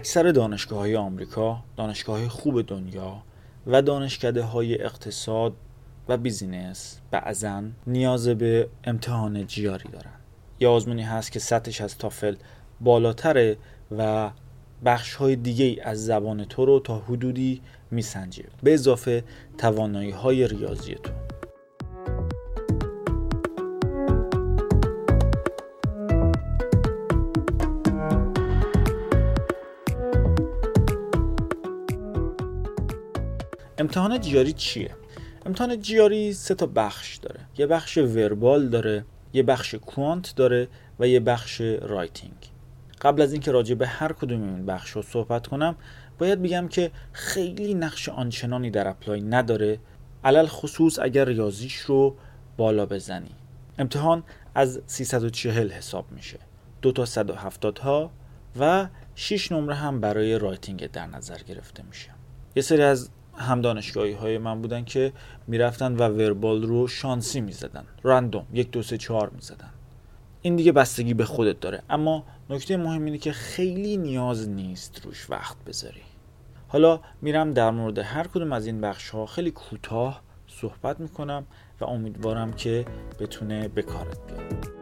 اکثر دانشگاه های آمریکا دانشگاه های خوب دنیا و دانشکده های اقتصاد و بیزینس بعضا نیاز به امتحان جیاری دارن. یه آزمونی هست که سطحش از تافل بالاتره و بخش های دیگه از زبان تو رو تا حدودی میسنجه به اضافه توانایی های ریاضی تو امتحان GRE چیه؟ امتحان GRE سه تا بخش داره. یه بخش verbal داره یه بخش quant داره و یه بخش writing. قبل از اینکه راجع به هر کدوم این بخش رو صحبت کنم باید بگم که خیلی نقش آنچنانی در apply نداره. علی‌الخصوص اگر ریاضیش رو بالا بزنی. امتحان از 340 حساب میشه. دو تا 170 ها و 6 نمره هم برای writing در نظر گرفته میشه. یه سری از هم دانشگاهی های من بودن که می‌رفتن و verbal رو شانسی می‌زدن. random یک دو سه چهار می‌زدن. این دیگه بستگی به خودت داره. اما نکته مهم اینه که خیلی نیاز نیست روش وقت بذاری. حالا میرم در مورد هر کدوم از این بخش ها خیلی کوتاه صحبت می‌کنم و امیدوارم که بتونه به کارت بیاد.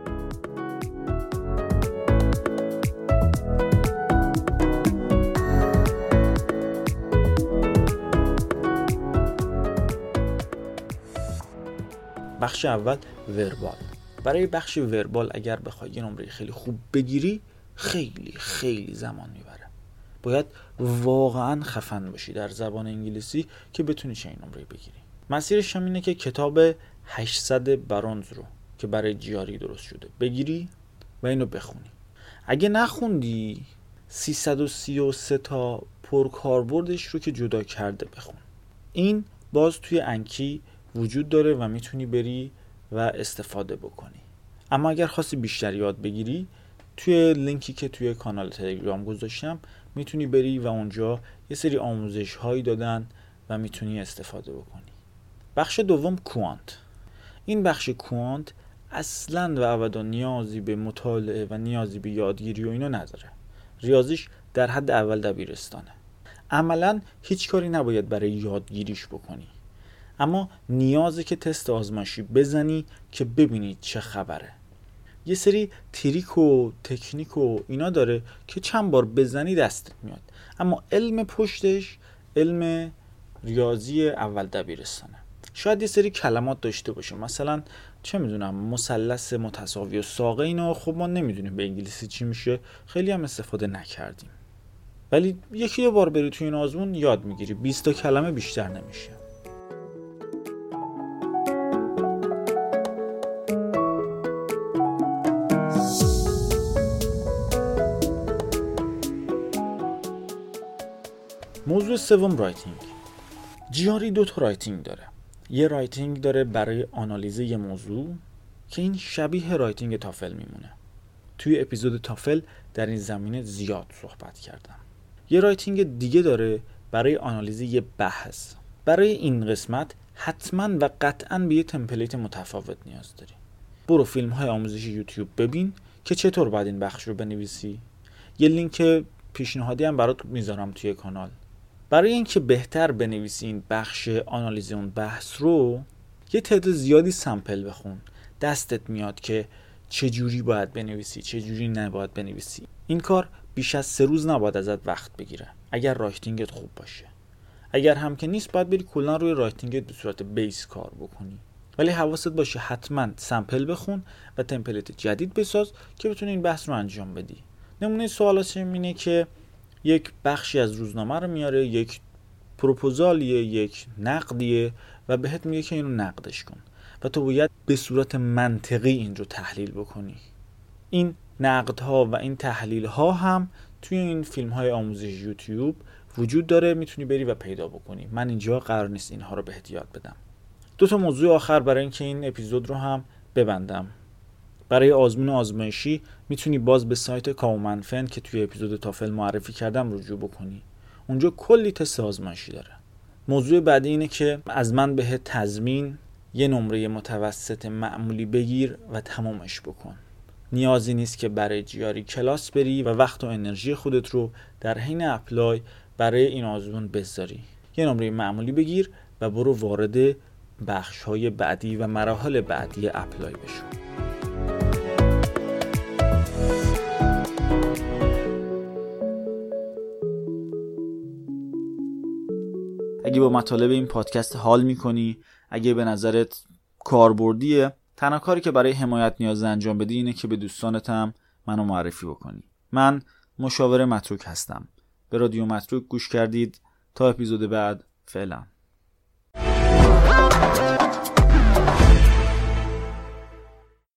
بخش اول وربال. برای بخش وربال اگر بخوای یه نمره خیلی خوب بگیری خیلی خیلی زمان می‌بره. باید واقعا خفن باشی در زبان انگلیسی که بتونی چه این نمره بگیری. مسیرش هم اینه که کتاب 800 برونز رو که برای جیاری درست شده بگیری و اینو بخونی. اگه نخوندی 333 تا پرکاربردش رو که جدا کرده بخون. این باز توی انکی وجود داره و می‌تونی بری و استفاده بکنی. اما اگر خواستی بیشتر یاد بگیری توی لینکی که توی کانال تلگرام گذاشتم می‌تونی بری و اونجا یه سری آموزش هایی دادن و می‌تونی استفاده بکنی. بخش دوم کوانت. این بخش کوانت اصلا و ابدا نیازی به مطالعه و نیازی به یادگیری و اینو نداره. ریاضیش در حد اول دبیرستانه. عملا هیچ کاری نباید برای یادگیریش بکنی. اما نیازه که تست آزمایشی بزنی که ببینید چه خبره. یه سری تریک و تکنیک و اینا داره که چند بار بزنی دستت میاد. اما علم پشتش علم ریاضی اول دبیرستانه. شاید یه سری کلمات داشته باشه مثلا چه می‌دونم مثلث متساوی و ساقه اینا. خب ما نمی‌دونیم به انگلیسی چی میشه. خیلی هم استفاده نکردیم. ولی یکی دو بار بری توی این آزمون یاد می‌گیری. 20 تا کلمه بیشتر نمیشه. موضوع سوم writing. GRE دو تا writing داره. یه writing داره برای آنالیز یه موضوع که این شبیه writing تافل میمونه. توی اپیزود تافل در این زمینه زیاد صحبت کردم. یه writing دیگه داره برای آنالیز یه بحث. برای این قسمت حتما و قطعا به یه template متفاوت نیاز داری. برو فیلم های آموزشی یوتیوب ببین که چطور باید این بخش رو بنویسی. یه لینک پیشنهادی هم برات می‌ذارم توی کانال. برای اینکه بهتر بنویسی این بخش آنالیز اون بحث رو یه تعداد زیادی سمپل بخون. دستت میاد که چجوری باید بنویسی چجوری نباید بنویسی. این کار بیش از سه روز نباید ازت وقت بگیره. اگر writing ت خوب باشه. اگر هم که نیست باید بری کلا روی writing ت به صورت base کار بکنی. ولی حواست باشه حتما sample بخون و template جدید بساز که بتونی این بحث رو انجام بدی. نمونه سوالات اینه که یک بخشی از روزنامه رو میاره یک پروپوزالیه یک نقدیه و بهت میگه که اینو نقدش کن. و تو باید به صورت منطقی این رو تحلیل بکنی. این نقدها و این تحلیل ها هم توی این فیلم های آموزش یوتیوب وجود داره می‌تونی بری و پیدا بکنی. من اینجا قرار نیست اینها رو بهت یاد بدم. دو تا موضوع آخر برای اینکه این اپیزود رو هم ببندم. برای آزمون آزمایشی می‌تونی باز به سایت کامنفن که توی اپیزود تافل معرفی کردم رجوع بکنی. اونجا کلی تست آزمایشی داره. موضوع بعدی اینه که از من به تضمین یه نمره متوسط معمولی بگیر و تمامش بکن. نیازی نیست که برای GRE کلاس بری و وقت و انرژی خودت رو در حین apply برای این آزمون بذاری. یه نمره معمولی بگیر و برو وارد بخش های بعدی و مراحل بعدی apply بشو. اگه با مطالب این پادکست حال می‌کنی اگه به نظرت کاربردیه تنها کاری که برای حمایت نیاز انجام بدی اینه که به دوستانت هم منو معرفی بکنی. من مشاور متروک هستم. به رادیو متروک گوش کردید. تا اپیزود بعد فعلا.